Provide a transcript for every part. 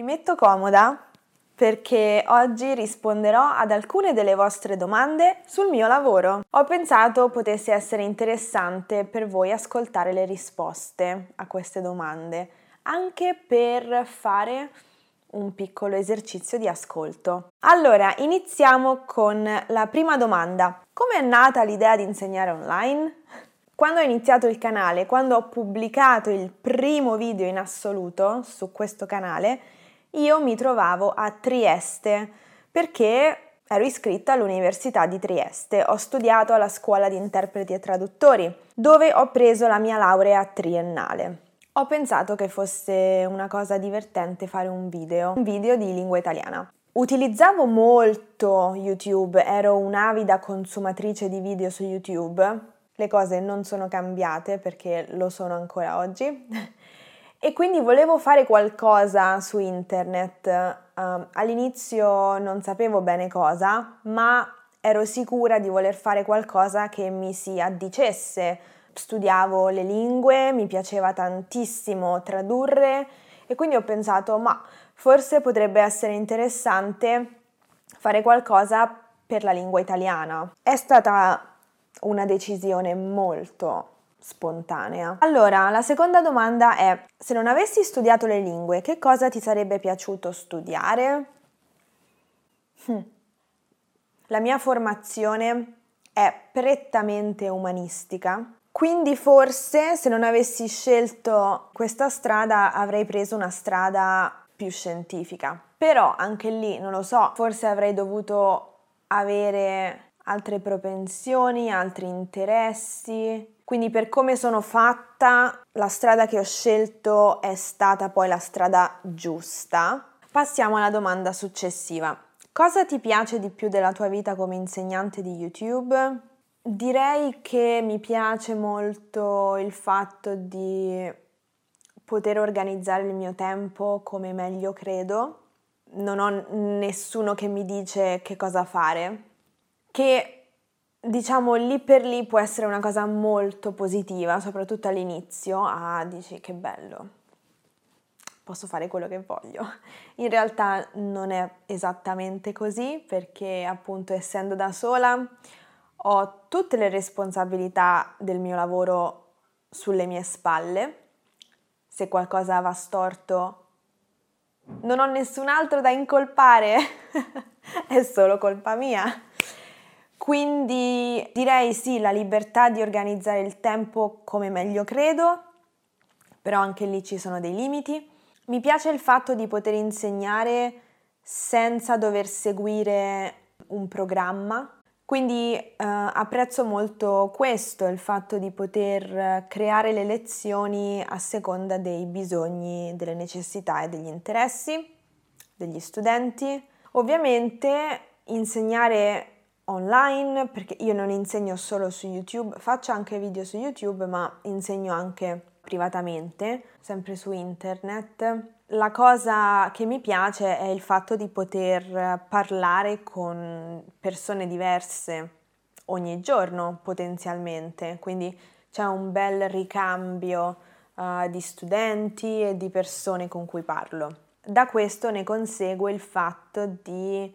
Mi metto comoda perché oggi risponderò ad alcune delle vostre domande sul mio lavoro. Ho pensato potesse essere interessante per voi ascoltare le risposte a queste domande, anche per fare un piccolo esercizio di ascolto. Allora, iniziamo con la prima domanda. Come è nata l'idea di insegnare online? Quando ho iniziato il canale, quando ho pubblicato il primo video in assoluto su questo canale, io mi trovavo a Trieste perché ero iscritta all'Università di Trieste, ho studiato alla scuola di interpreti e traduttori, dove ho preso la mia laurea triennale. Ho pensato che fosse una cosa divertente fare un video, un video di lingua italiana. Utilizzavo molto YouTube, ero un'avida consumatrice di video su YouTube. Le cose non sono cambiate perché lo sono ancora oggi. E quindi volevo fare qualcosa su internet. Uh, all'inizio non sapevo bene cosa, ma ero sicura di voler fare qualcosa che mi si addicesse. Studiavo le lingue, mi piaceva tantissimo tradurre e quindi ho pensato, ma forse potrebbe essere interessante fare qualcosa per la lingua italiana. È stata una decisione molto spontanea. Allora, la seconda domanda è, se non avessi studiato le lingue, che cosa ti sarebbe piaciuto studiare? Hm. La mia formazione è prettamente umanistica, quindi forse se non avessi scelto questa strada avrei preso una strada più scientifica. Però anche lì, non lo so, forse avrei dovuto avere altre propensioni, altri interessi, quindi per come sono fatta, la strada che ho scelto è stata poi la strada giusta. Passiamo alla domanda successiva. Cosa ti piace di più della tua vita come insegnante di YouTube? Direi che mi piace molto il fatto di poter organizzare il mio tempo come meglio credo. Non ho nessuno che mi dice che cosa fare, che diciamo lì per lì può essere una cosa molto positiva, soprattutto all'inizio, ah dici che bello, posso fare quello che voglio. In realtà non è esattamente così perché appunto essendo da sola ho tutte le responsabilità del mio lavoro sulle mie spalle. Se qualcosa va storto non ho nessun altro da incolpare, è solo colpa mia. Quindi direi sì, la libertà di organizzare il tempo come meglio credo, però anche lì ci sono dei limiti. Mi piace il fatto di poter insegnare senza dover seguire un programma, quindi eh, apprezzo molto questo, il fatto di poter creare le lezioni a seconda dei bisogni, delle necessità e degli interessi degli studenti. Ovviamente insegnare online perché io non insegno solo su YouTube, faccio anche video su YouTube, ma insegno anche privatamente, sempre su internet. La cosa che mi piace è il fatto di poter parlare con persone diverse ogni giorno potenzialmente, quindi c'è un bel ricambio uh, di studenti e di persone con cui parlo. Da questo ne consegue il fatto di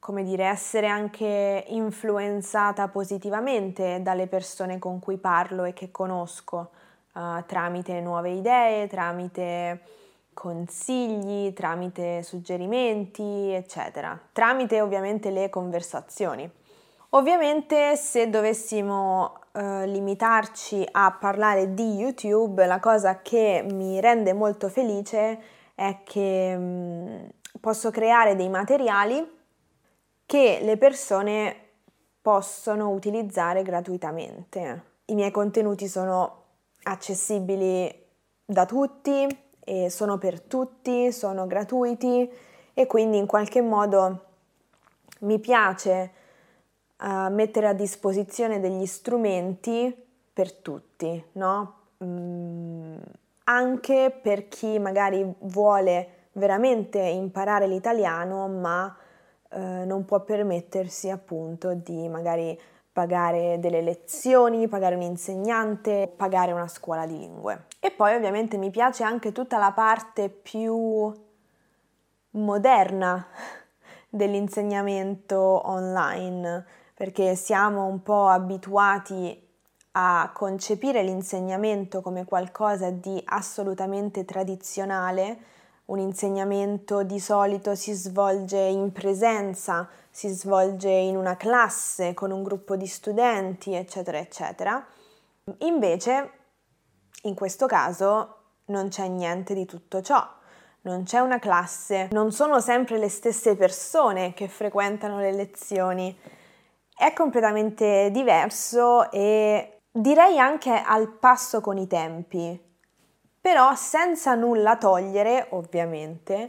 come dire, essere anche influenzata positivamente dalle persone con cui parlo e che conosco, uh, tramite nuove idee, tramite consigli, tramite suggerimenti, eccetera, tramite ovviamente le conversazioni. Ovviamente se dovessimo uh, limitarci a parlare di YouTube, la cosa che mi rende molto felice è che um, posso creare dei materiali che le persone possono utilizzare gratuitamente. I miei contenuti sono accessibili da tutti sono per tutti, sono gratuiti e quindi in qualche modo mi piace uh, mettere a disposizione degli strumenti per tutti, no? Mm, anche per chi magari vuole veramente imparare l'italiano ma eh, non può permettersi appunto di magari pagare delle lezioni, pagare un insegnante, pagare una scuola di lingue. E poi ovviamente mi piace anche tutta la parte più moderna dell'insegnamento online, perché siamo un po' abituati a concepire l'insegnamento come qualcosa di assolutamente tradizionale, un insegnamento di solito si svolge in presenza, si svolge in una classe con un gruppo di studenti, eccetera, eccetera. Invece, in questo caso, non c'è niente di tutto ciò. Non c'è una classe, non sono sempre le stesse persone che frequentano le lezioni. È completamente diverso e direi anche al passo con i tempi però senza nulla togliere, ovviamente,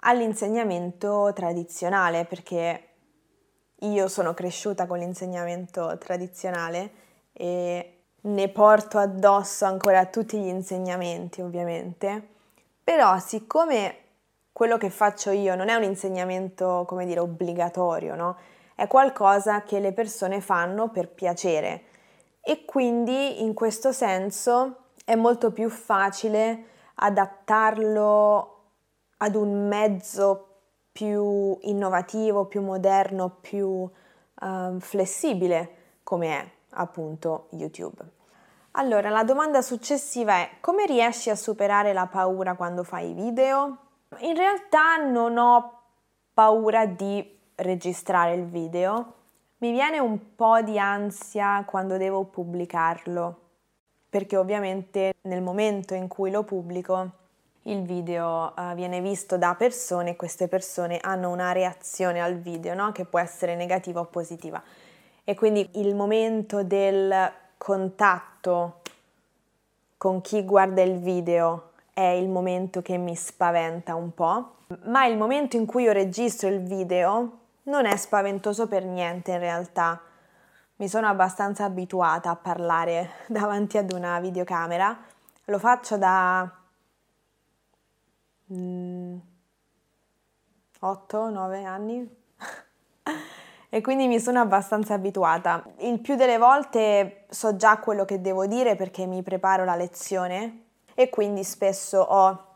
all'insegnamento tradizionale, perché io sono cresciuta con l'insegnamento tradizionale e ne porto addosso ancora tutti gli insegnamenti, ovviamente. Però siccome quello che faccio io non è un insegnamento, come dire, obbligatorio, no? È qualcosa che le persone fanno per piacere e quindi in questo senso è molto più facile adattarlo ad un mezzo più innovativo, più moderno, più uh, flessibile come è appunto YouTube. Allora, la domanda successiva è come riesci a superare la paura quando fai video? In realtà non ho paura di registrare il video, mi viene un po' di ansia quando devo pubblicarlo perché ovviamente nel momento in cui lo pubblico il video uh, viene visto da persone e queste persone hanno una reazione al video no? che può essere negativa o positiva. E quindi il momento del contatto con chi guarda il video è il momento che mi spaventa un po', ma il momento in cui io registro il video non è spaventoso per niente in realtà mi sono abbastanza abituata a parlare davanti ad una videocamera, lo faccio da mm, 8-9 anni e quindi mi sono abbastanza abituata. Il più delle volte so già quello che devo dire perché mi preparo la lezione e quindi spesso ho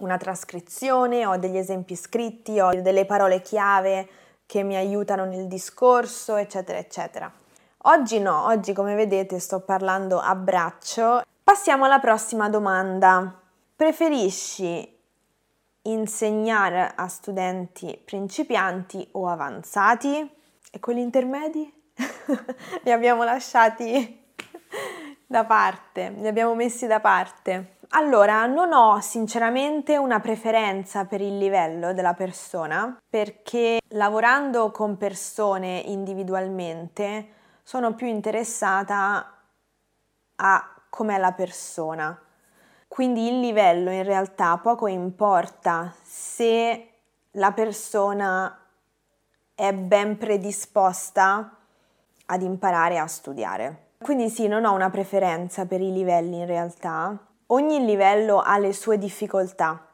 una trascrizione, ho degli esempi scritti, ho delle parole chiave che mi aiutano nel discorso, eccetera, eccetera. Oggi no, oggi come vedete sto parlando a braccio. Passiamo alla prossima domanda. Preferisci insegnare a studenti principianti o avanzati? E quelli intermedi? li abbiamo lasciati da parte, li abbiamo messi da parte. Allora, non ho sinceramente una preferenza per il livello della persona perché lavorando con persone individualmente sono più interessata a com'è la persona. Quindi il livello in realtà poco importa se la persona è ben predisposta ad imparare a studiare. Quindi sì, non ho una preferenza per i livelli in realtà. Ogni livello ha le sue difficoltà.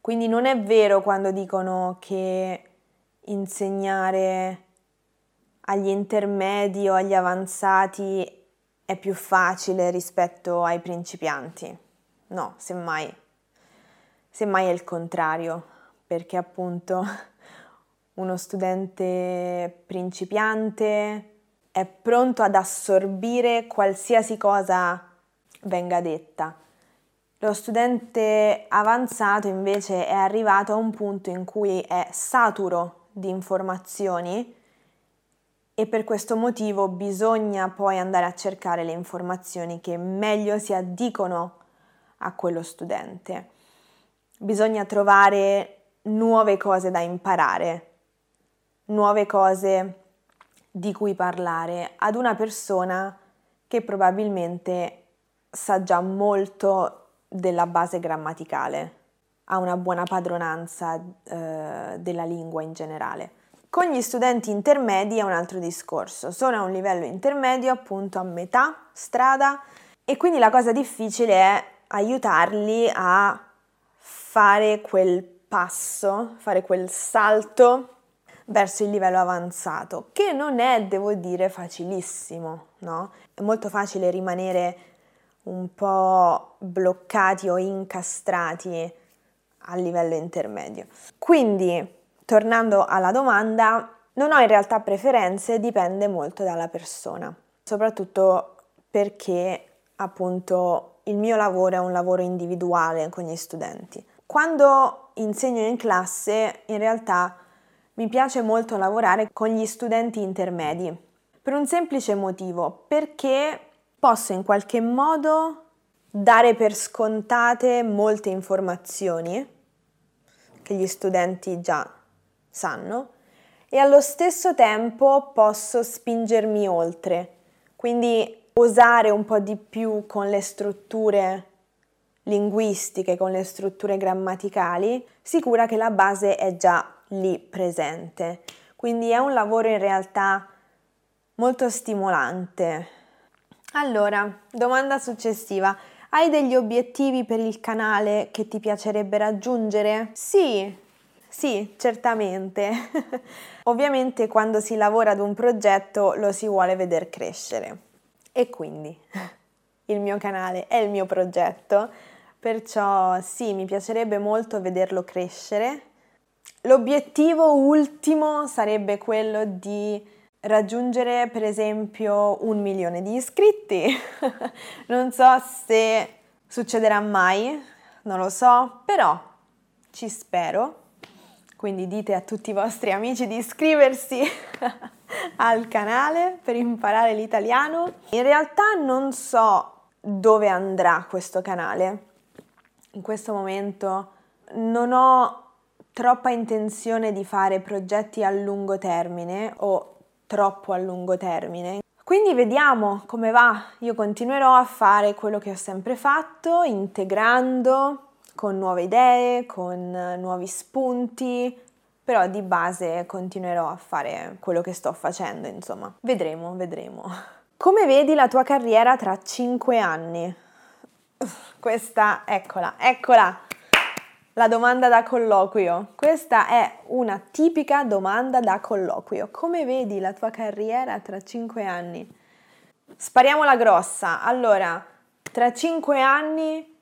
Quindi non è vero quando dicono che insegnare agli intermedi o agli avanzati è più facile rispetto ai principianti. No, semmai, semmai è il contrario, perché appunto uno studente principiante è pronto ad assorbire qualsiasi cosa venga detta. Lo studente avanzato invece è arrivato a un punto in cui è saturo di informazioni e per questo motivo bisogna poi andare a cercare le informazioni che meglio si addicono a quello studente. Bisogna trovare nuove cose da imparare, nuove cose di cui parlare ad una persona che probabilmente sa già molto della base grammaticale, ha una buona padronanza eh, della lingua in generale. Con gli studenti intermedi è un altro discorso, sono a un livello intermedio appunto a metà strada e quindi la cosa difficile è aiutarli a fare quel passo, fare quel salto verso il livello avanzato, che non è, devo dire, facilissimo, no? È molto facile rimanere un po' bloccati o incastrati al livello intermedio. Quindi, tornando alla domanda, non ho in realtà preferenze, dipende molto dalla persona, soprattutto perché appunto il mio lavoro è un lavoro individuale con gli studenti. Quando insegno in classe, in realtà mi piace molto lavorare con gli studenti intermedi, per un semplice motivo, perché posso in qualche modo dare per scontate molte informazioni che gli studenti già sanno e allo stesso tempo posso spingermi oltre, quindi osare un po' di più con le strutture linguistiche, con le strutture grammaticali, sicura che la base è già lì presente. Quindi è un lavoro in realtà molto stimolante. Allora, domanda successiva. Hai degli obiettivi per il canale che ti piacerebbe raggiungere? Sì, sì, certamente. Ovviamente quando si lavora ad un progetto lo si vuole vedere crescere. E quindi il mio canale è il mio progetto, perciò sì, mi piacerebbe molto vederlo crescere. L'obiettivo ultimo sarebbe quello di raggiungere per esempio un milione di iscritti. non so se succederà mai, non lo so, però ci spero. Quindi dite a tutti i vostri amici di iscriversi al canale per imparare l'italiano. In realtà non so dove andrà questo canale. In questo momento non ho troppa intenzione di fare progetti a lungo termine o troppo a lungo termine. Quindi vediamo come va. Io continuerò a fare quello che ho sempre fatto, integrando con nuove idee, con nuovi spunti, però di base continuerò a fare quello che sto facendo, insomma. Vedremo, vedremo. Come vedi la tua carriera tra 5 anni? Questa, eccola, eccola! La domanda da colloquio. Questa è una tipica domanda da colloquio. Come vedi la tua carriera tra 5 anni? Spariamola grossa. Allora, tra 5 anni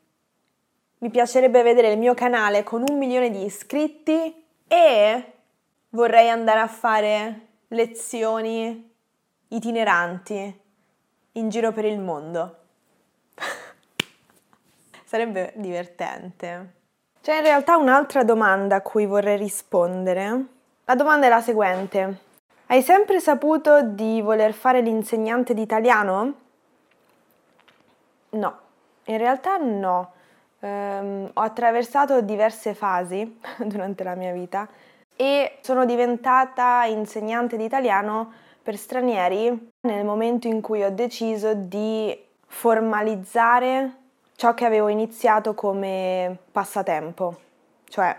mi piacerebbe vedere il mio canale con un milione di iscritti e vorrei andare a fare lezioni itineranti in giro per il mondo. Sarebbe divertente. C'è in realtà un'altra domanda a cui vorrei rispondere. La domanda è la seguente. Hai sempre saputo di voler fare l'insegnante di italiano? No, in realtà no. Um, ho attraversato diverse fasi durante la mia vita e sono diventata insegnante di italiano per stranieri nel momento in cui ho deciso di formalizzare ciò che avevo iniziato come passatempo, cioè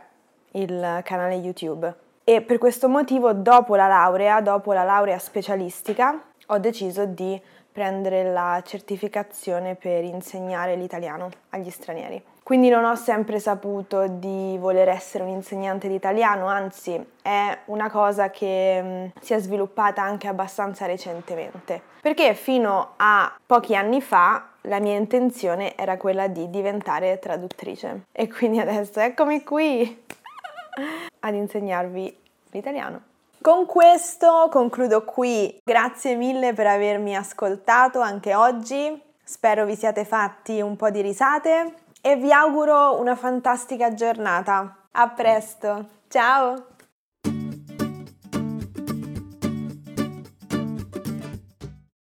il canale YouTube. E per questo motivo, dopo la laurea, dopo la laurea specialistica, ho deciso di prendere la certificazione per insegnare l'italiano agli stranieri. Quindi non ho sempre saputo di voler essere un insegnante di italiano, anzi è una cosa che mm, si è sviluppata anche abbastanza recentemente. Perché fino a pochi anni fa la mia intenzione era quella di diventare traduttrice e quindi adesso eccomi qui ad insegnarvi l'italiano. Con questo concludo qui. Grazie mille per avermi ascoltato anche oggi. Spero vi siate fatti un po' di risate e vi auguro una fantastica giornata. A presto. Ciao!